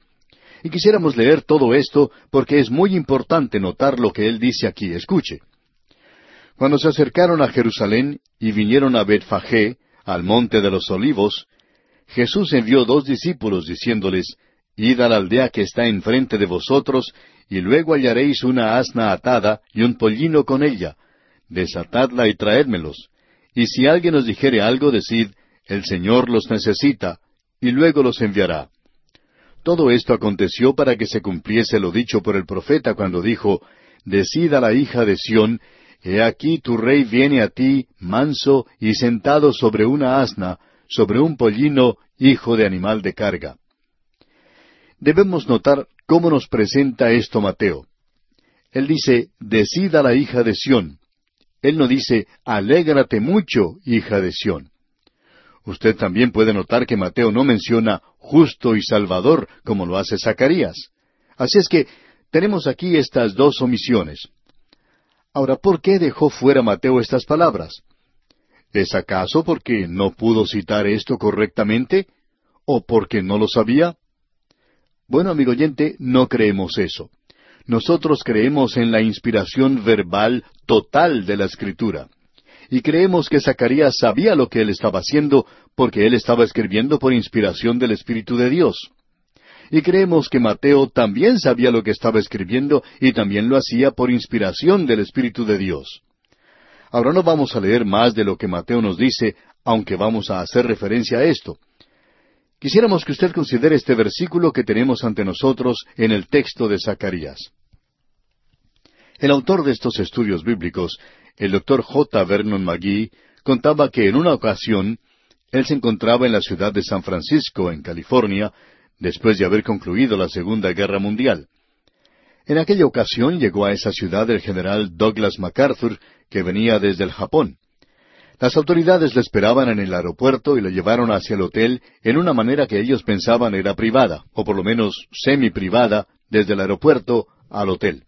Y quisiéramos leer todo esto porque es muy importante notar lo que él dice aquí. Escuche. Cuando se acercaron a Jerusalén y vinieron a Betfagé, al monte de los olivos, Jesús envió dos discípulos diciéndoles, Id a la aldea que está enfrente de vosotros, y luego hallaréis una asna atada y un pollino con ella. Desatadla y traédmelos. Y si alguien os dijere algo, decid, el Señor los necesita, y luego los enviará. Todo esto aconteció para que se cumpliese lo dicho por el profeta cuando dijo, Decida la hija de Sión, He aquí tu rey viene a ti, manso y sentado sobre una asna, sobre un pollino, hijo de animal de carga. Debemos notar cómo nos presenta esto Mateo. Él dice, Decida la hija de Sión. Él no dice, Alégrate mucho, hija de Sión. Usted también puede notar que Mateo no menciona justo y salvador como lo hace Zacarías. Así es que tenemos aquí estas dos omisiones. Ahora, ¿por qué dejó fuera Mateo estas palabras? ¿Es acaso porque no pudo citar esto correctamente? ¿O porque no lo sabía? Bueno, amigo oyente, no creemos eso. Nosotros creemos en la inspiración verbal total de la Escritura y creemos que Zacarías sabía lo que él estaba haciendo porque él estaba escribiendo por inspiración del Espíritu de Dios. Y creemos que Mateo también sabía lo que estaba escribiendo y también lo hacía por inspiración del Espíritu de Dios. Ahora no vamos a leer más de lo que Mateo nos dice, aunque vamos a hacer referencia a esto. Quisiéramos que usted considere este versículo que tenemos ante nosotros en el texto de Zacarías. El autor de estos estudios bíblicos el doctor J. Vernon McGee contaba que en una ocasión él se encontraba en la ciudad de San Francisco, en California, después de haber concluido la Segunda Guerra Mundial. En aquella ocasión llegó a esa ciudad el general Douglas MacArthur, que venía desde el Japón. Las autoridades le esperaban en el aeropuerto y le llevaron hacia el hotel en una manera que ellos pensaban era privada, o por lo menos semi-privada, desde el aeropuerto al hotel.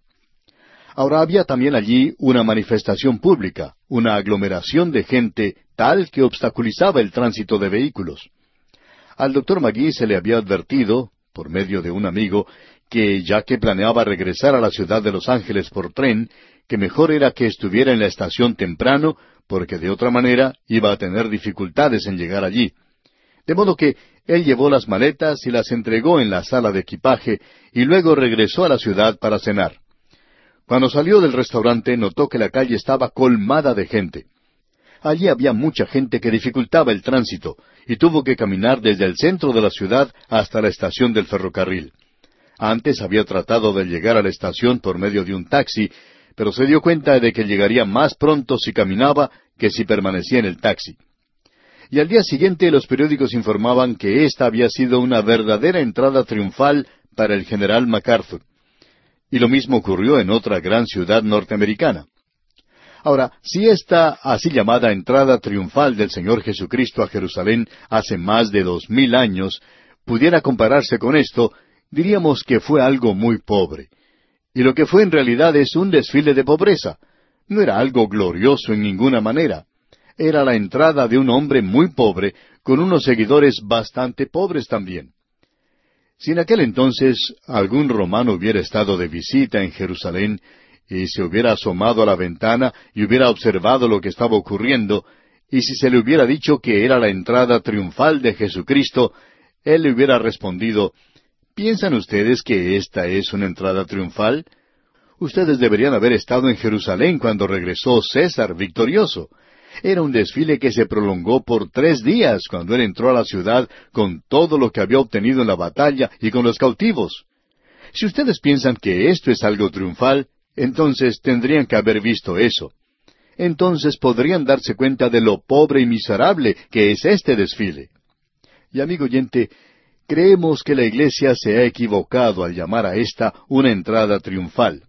Ahora había también allí una manifestación pública, una aglomeración de gente tal que obstaculizaba el tránsito de vehículos. Al doctor Magui se le había advertido, por medio de un amigo, que ya que planeaba regresar a la ciudad de Los Ángeles por tren, que mejor era que estuviera en la estación temprano, porque de otra manera iba a tener dificultades en llegar allí. De modo que él llevó las maletas y las entregó en la sala de equipaje y luego regresó a la ciudad para cenar. Cuando salió del restaurante notó que la calle estaba colmada de gente. Allí había mucha gente que dificultaba el tránsito y tuvo que caminar desde el centro de la ciudad hasta la estación del ferrocarril. Antes había tratado de llegar a la estación por medio de un taxi, pero se dio cuenta de que llegaría más pronto si caminaba que si permanecía en el taxi. Y al día siguiente los periódicos informaban que esta había sido una verdadera entrada triunfal para el general MacArthur. Y lo mismo ocurrió en otra gran ciudad norteamericana. Ahora, si esta así llamada entrada triunfal del Señor Jesucristo a Jerusalén hace más de dos mil años pudiera compararse con esto, diríamos que fue algo muy pobre. Y lo que fue en realidad es un desfile de pobreza. No era algo glorioso en ninguna manera. Era la entrada de un hombre muy pobre, con unos seguidores bastante pobres también. Si en aquel entonces algún romano hubiera estado de visita en Jerusalén y se hubiera asomado a la ventana y hubiera observado lo que estaba ocurriendo, y si se le hubiera dicho que era la entrada triunfal de Jesucristo, él le hubiera respondido, ¿Piensan ustedes que esta es una entrada triunfal? Ustedes deberían haber estado en Jerusalén cuando regresó César victorioso. Era un desfile que se prolongó por tres días cuando él entró a la ciudad con todo lo que había obtenido en la batalla y con los cautivos. Si ustedes piensan que esto es algo triunfal, entonces tendrían que haber visto eso. Entonces podrían darse cuenta de lo pobre y miserable que es este desfile. Y amigo oyente, creemos que la Iglesia se ha equivocado al llamar a esta una entrada triunfal.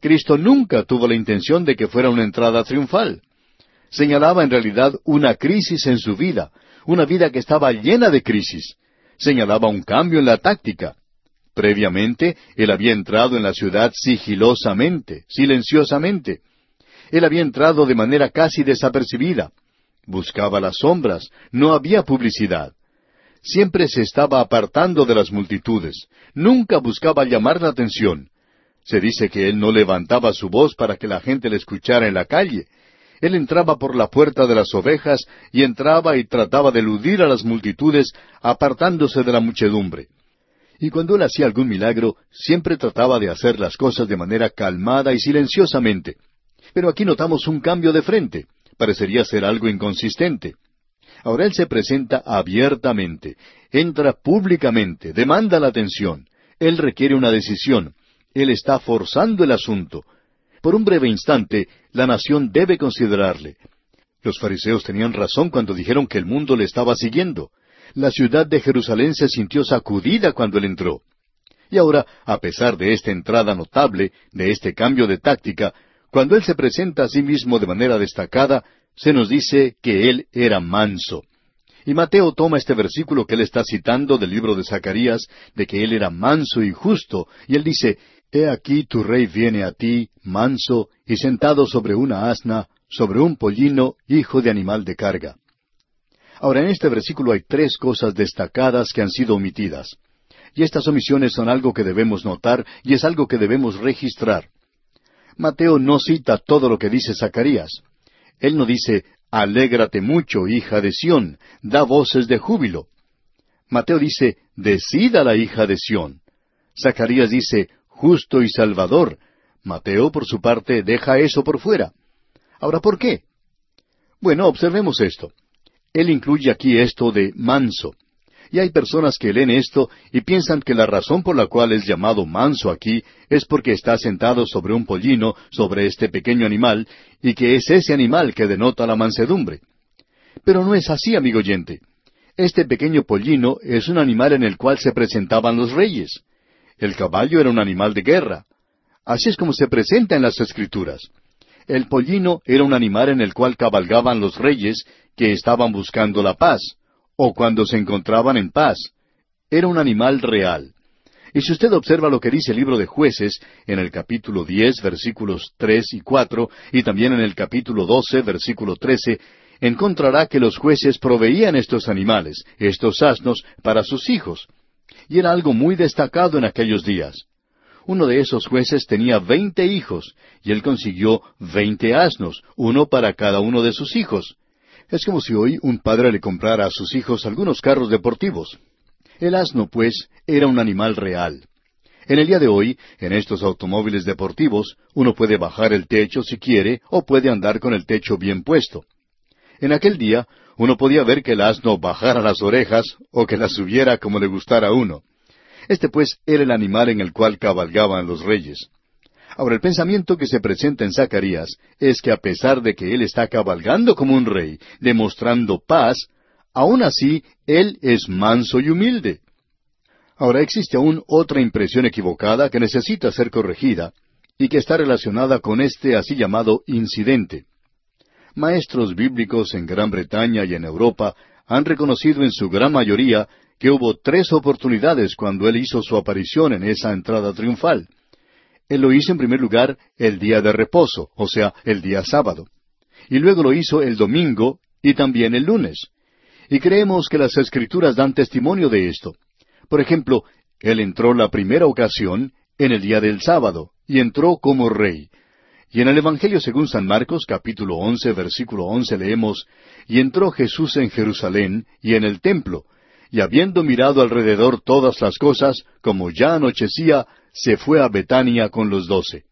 Cristo nunca tuvo la intención de que fuera una entrada triunfal. Señalaba en realidad una crisis en su vida, una vida que estaba llena de crisis. Señalaba un cambio en la táctica. Previamente, él había entrado en la ciudad sigilosamente, silenciosamente. Él había entrado de manera casi desapercibida. Buscaba las sombras, no había publicidad. Siempre se estaba apartando de las multitudes, nunca buscaba llamar la atención. Se dice que él no levantaba su voz para que la gente le escuchara en la calle. Él entraba por la puerta de las ovejas y entraba y trataba de eludir a las multitudes, apartándose de la muchedumbre. Y cuando él hacía algún milagro, siempre trataba de hacer las cosas de manera calmada y silenciosamente. Pero aquí notamos un cambio de frente. Parecería ser algo inconsistente. Ahora él se presenta abiertamente, entra públicamente, demanda la atención. Él requiere una decisión. Él está forzando el asunto. Por un breve instante, la nación debe considerarle. Los fariseos tenían razón cuando dijeron que el mundo le estaba siguiendo. La ciudad de Jerusalén se sintió sacudida cuando él entró. Y ahora, a pesar de esta entrada notable, de este cambio de táctica, cuando él se presenta a sí mismo de manera destacada, se nos dice que él era manso. Y Mateo toma este versículo que él está citando del libro de Zacarías, de que él era manso y justo, y él dice, He aquí tu rey viene a ti, manso, y sentado sobre una asna, sobre un pollino, hijo de animal de carga. Ahora, en este versículo hay tres cosas destacadas que han sido omitidas. Y estas omisiones son algo que debemos notar y es algo que debemos registrar. Mateo no cita todo lo que dice Zacarías. Él no dice, Alégrate mucho, hija de Sión, da voces de júbilo. Mateo dice, Decida la hija de Sión. Zacarías dice, justo y salvador. Mateo, por su parte, deja eso por fuera. Ahora, ¿por qué? Bueno, observemos esto. Él incluye aquí esto de manso. Y hay personas que leen esto y piensan que la razón por la cual es llamado manso aquí es porque está sentado sobre un pollino, sobre este pequeño animal, y que es ese animal que denota la mansedumbre. Pero no es así, amigo oyente. Este pequeño pollino es un animal en el cual se presentaban los reyes. El caballo era un animal de guerra. Así es como se presenta en las Escrituras. El pollino era un animal en el cual cabalgaban los reyes que estaban buscando la paz, o cuando se encontraban en paz. Era un animal real. Y si usted observa lo que dice el libro de jueces en el capítulo diez, versículos tres y cuatro, y también en el capítulo doce, versículo trece, encontrará que los jueces proveían estos animales, estos asnos, para sus hijos y era algo muy destacado en aquellos días. Uno de esos jueces tenía veinte hijos, y él consiguió veinte asnos, uno para cada uno de sus hijos. Es como si hoy un padre le comprara a sus hijos algunos carros deportivos. El asno, pues, era un animal real. En el día de hoy, en estos automóviles deportivos, uno puede bajar el techo si quiere, o puede andar con el techo bien puesto. En aquel día, uno podía ver que el asno bajara las orejas o que las subiera como le gustara a uno. Este pues era el animal en el cual cabalgaban los reyes. Ahora el pensamiento que se presenta en Zacarías es que a pesar de que él está cabalgando como un rey, demostrando paz, aún así él es manso y humilde. Ahora existe aún otra impresión equivocada que necesita ser corregida y que está relacionada con este así llamado incidente. Maestros bíblicos en Gran Bretaña y en Europa han reconocido en su gran mayoría que hubo tres oportunidades cuando Él hizo su aparición en esa entrada triunfal. Él lo hizo en primer lugar el día de reposo, o sea, el día sábado. Y luego lo hizo el domingo y también el lunes. Y creemos que las escrituras dan testimonio de esto. Por ejemplo, Él entró la primera ocasión en el día del sábado, y entró como rey, y en el Evangelio según San Marcos capítulo once versículo once leemos, Y entró Jesús en Jerusalén y en el templo, y habiendo mirado alrededor todas las cosas, como ya anochecía, se fue a Betania con los doce.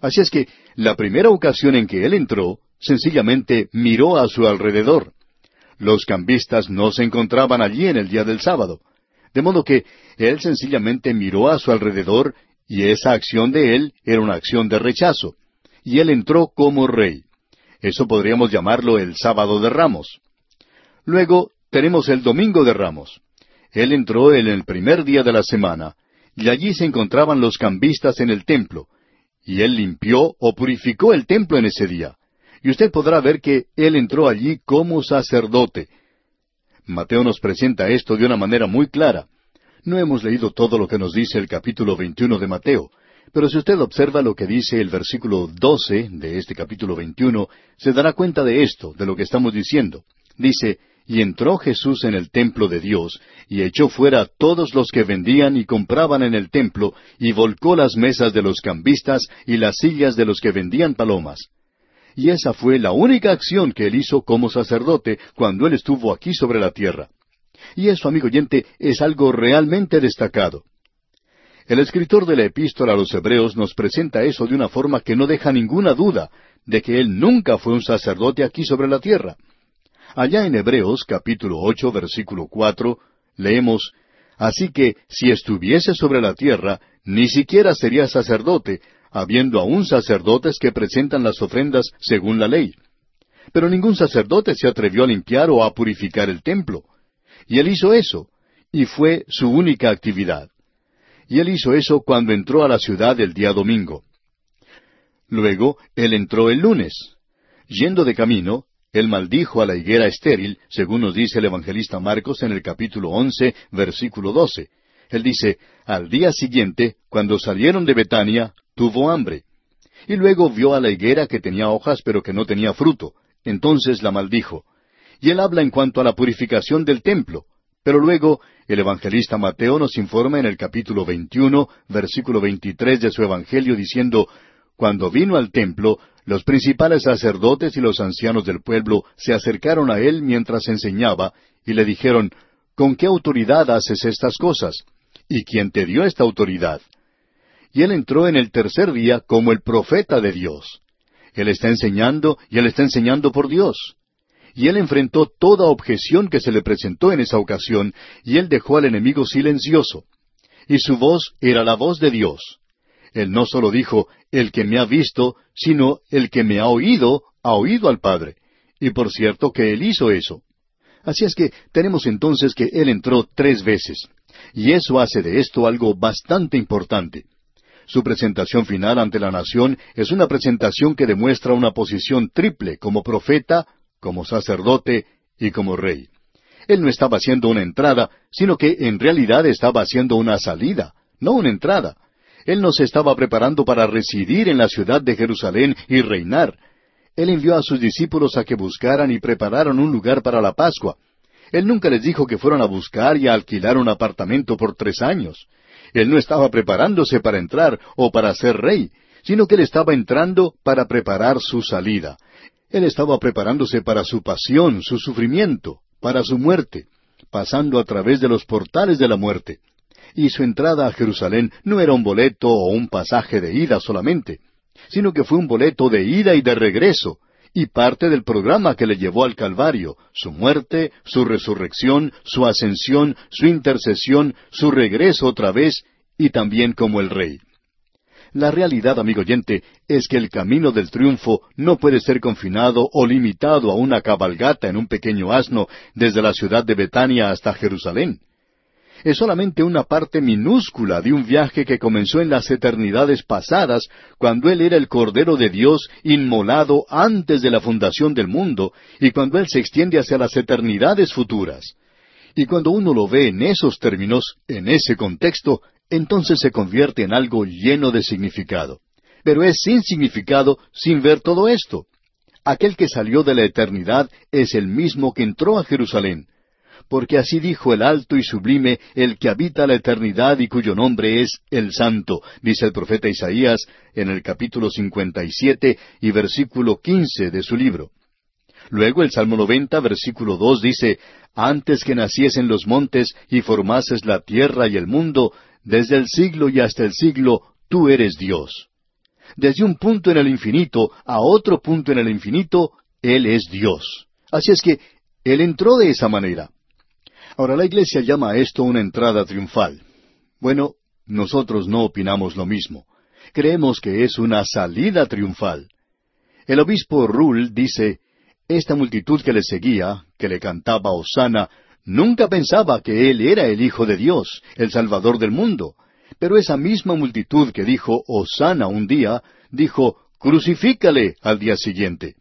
Así es que la primera ocasión en que él entró, sencillamente miró a su alrededor. Los cambistas no se encontraban allí en el día del sábado. De modo que él sencillamente miró a su alrededor y esa acción de él era una acción de rechazo. Y él entró como rey. Eso podríamos llamarlo el sábado de ramos. Luego tenemos el domingo de ramos. Él entró en el primer día de la semana, y allí se encontraban los cambistas en el templo, y él limpió o purificó el templo en ese día. Y usted podrá ver que él entró allí como sacerdote. Mateo nos presenta esto de una manera muy clara. No hemos leído todo lo que nos dice el capítulo 21 de Mateo, pero si usted observa lo que dice el versículo 12 de este capítulo 21, se dará cuenta de esto, de lo que estamos diciendo. Dice, y entró Jesús en el templo de Dios, y echó fuera a todos los que vendían y compraban en el templo, y volcó las mesas de los cambistas y las sillas de los que vendían palomas. Y esa fue la única acción que él hizo como sacerdote cuando él estuvo aquí sobre la tierra. Y eso, amigo oyente, es algo realmente destacado. El escritor de la epístola a los Hebreos nos presenta eso de una forma que no deja ninguna duda de que él nunca fue un sacerdote aquí sobre la tierra. Allá en Hebreos capítulo ocho versículo cuatro leemos Así que si estuviese sobre la tierra, ni siquiera sería sacerdote, habiendo aún sacerdotes que presentan las ofrendas según la ley. Pero ningún sacerdote se atrevió a limpiar o a purificar el templo. Y él hizo eso, y fue su única actividad. Y él hizo eso cuando entró a la ciudad el día domingo. Luego, él entró el lunes. Yendo de camino, él maldijo a la higuera estéril, según nos dice el evangelista Marcos en el capítulo once, versículo doce. Él dice, al día siguiente, cuando salieron de Betania, tuvo hambre. Y luego vio a la higuera que tenía hojas pero que no tenía fruto. Entonces la maldijo. Y él habla en cuanto a la purificación del templo. Pero luego el evangelista Mateo nos informa en el capítulo veintiuno, versículo veintitrés de su evangelio diciendo, Cuando vino al templo, los principales sacerdotes y los ancianos del pueblo se acercaron a él mientras enseñaba y le dijeron, ¿Con qué autoridad haces estas cosas? ¿Y quién te dio esta autoridad? Y él entró en el tercer día como el profeta de Dios. Él está enseñando y él está enseñando por Dios. Y él enfrentó toda objeción que se le presentó en esa ocasión, y él dejó al enemigo silencioso. Y su voz era la voz de Dios. Él no solo dijo, el que me ha visto, sino el que me ha oído, ha oído al Padre. Y por cierto que Él hizo eso. Así es que tenemos entonces que Él entró tres veces. Y eso hace de esto algo bastante importante. Su presentación final ante la nación es una presentación que demuestra una posición triple como profeta, como sacerdote y como rey. Él no estaba haciendo una entrada, sino que en realidad estaba haciendo una salida, no una entrada. Él no se estaba preparando para residir en la ciudad de Jerusalén y reinar. Él envió a sus discípulos a que buscaran y prepararan un lugar para la Pascua. Él nunca les dijo que fueran a buscar y a alquilar un apartamento por tres años. Él no estaba preparándose para entrar o para ser rey, sino que él estaba entrando para preparar su salida. Él estaba preparándose para su pasión, su sufrimiento, para su muerte, pasando a través de los portales de la muerte y su entrada a Jerusalén no era un boleto o un pasaje de ida solamente, sino que fue un boleto de ida y de regreso, y parte del programa que le llevó al Calvario, su muerte, su resurrección, su ascensión, su intercesión, su regreso otra vez, y también como el Rey. La realidad, amigo oyente, es que el camino del triunfo no puede ser confinado o limitado a una cabalgata en un pequeño asno desde la ciudad de Betania hasta Jerusalén es solamente una parte minúscula de un viaje que comenzó en las eternidades pasadas, cuando Él era el Cordero de Dios inmolado antes de la fundación del mundo, y cuando Él se extiende hacia las eternidades futuras. Y cuando uno lo ve en esos términos, en ese contexto, entonces se convierte en algo lleno de significado. Pero es sin significado sin ver todo esto. Aquel que salió de la eternidad es el mismo que entró a Jerusalén porque así dijo el alto y sublime, el que habita la eternidad y cuyo nombre es el Santo, dice el profeta Isaías en el capítulo 57 y versículo 15 de su libro. Luego el Salmo 90, versículo 2 dice, Antes que naciesen los montes y formases la tierra y el mundo, desde el siglo y hasta el siglo, tú eres Dios. Desde un punto en el infinito a otro punto en el infinito, Él es Dios. Así es que Él entró de esa manera. Ahora la Iglesia llama esto una entrada triunfal. Bueno, nosotros no opinamos lo mismo. Creemos que es una salida triunfal. El obispo Rull dice, esta multitud que le seguía, que le cantaba Osana, nunca pensaba que él era el Hijo de Dios, el Salvador del mundo. Pero esa misma multitud que dijo Osana un día, dijo Crucifícale al día siguiente.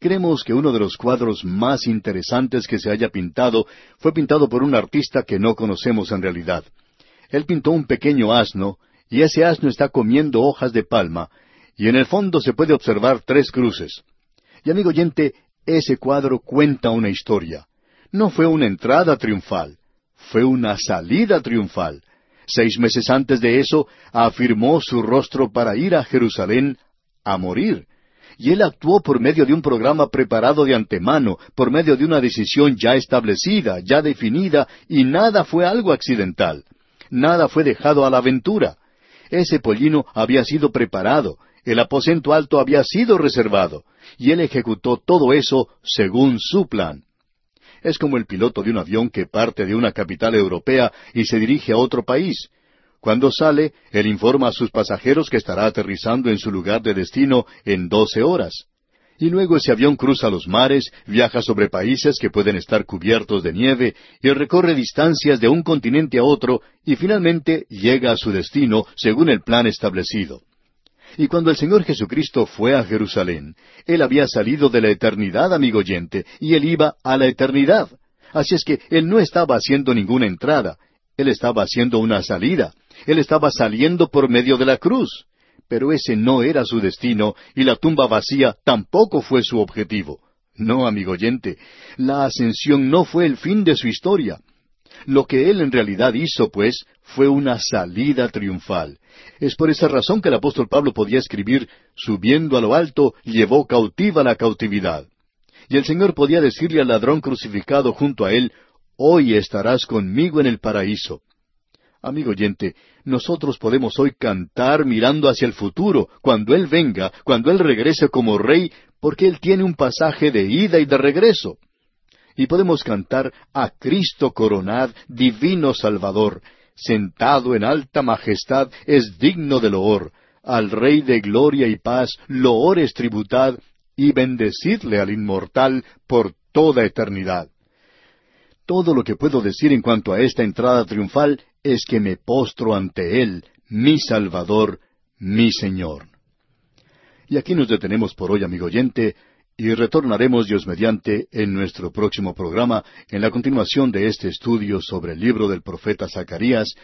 Creemos que uno de los cuadros más interesantes que se haya pintado fue pintado por un artista que no conocemos en realidad. Él pintó un pequeño asno, y ese asno está comiendo hojas de palma, y en el fondo se puede observar tres cruces. Y amigo oyente, ese cuadro cuenta una historia. No fue una entrada triunfal, fue una salida triunfal. Seis meses antes de eso, afirmó su rostro para ir a Jerusalén a morir. Y él actuó por medio de un programa preparado de antemano, por medio de una decisión ya establecida, ya definida, y nada fue algo accidental. Nada fue dejado a la aventura. Ese pollino había sido preparado, el aposento alto había sido reservado, y él ejecutó todo eso según su plan. Es como el piloto de un avión que parte de una capital europea y se dirige a otro país. Cuando sale, él informa a sus pasajeros que estará aterrizando en su lugar de destino en doce horas. Y luego ese avión cruza los mares, viaja sobre países que pueden estar cubiertos de nieve y recorre distancias de un continente a otro y finalmente llega a su destino según el plan establecido. Y cuando el Señor Jesucristo fue a Jerusalén, Él había salido de la eternidad, amigo oyente, y Él iba a la eternidad. Así es que Él no estaba haciendo ninguna entrada, Él estaba haciendo una salida, Él estaba saliendo por medio de la cruz. Pero ese no era su destino, y la tumba vacía tampoco fue su objetivo. No, amigo oyente, la ascensión no fue el fin de su historia. Lo que él en realidad hizo, pues, fue una salida triunfal. Es por esa razón que el apóstol Pablo podía escribir, subiendo a lo alto, llevó cautiva la cautividad. Y el Señor podía decirle al ladrón crucificado junto a él, hoy estarás conmigo en el paraíso. Amigo oyente, nosotros podemos hoy cantar mirando hacia el futuro, cuando Él venga, cuando Él regrese como Rey, porque Él tiene un pasaje de ida y de regreso y podemos cantar a Cristo coronad, divino Salvador, sentado en alta majestad, es digno de loor, al Rey de gloria y paz, loores tributad, y bendecirle al inmortal por toda eternidad. Todo lo que puedo decir en cuanto a esta entrada triunfal es que me postro ante Él, mi Salvador, mi Señor. Y aquí nos detenemos por hoy, amigo oyente, y retornaremos Dios mediante en nuestro próximo programa en la continuación de este estudio sobre el libro del profeta Zacarías.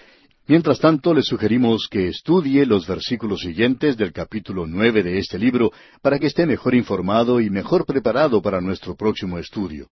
Mientras tanto, le sugerimos que estudie los versículos siguientes del capítulo nueve de este libro para que esté mejor informado y mejor preparado para nuestro próximo estudio.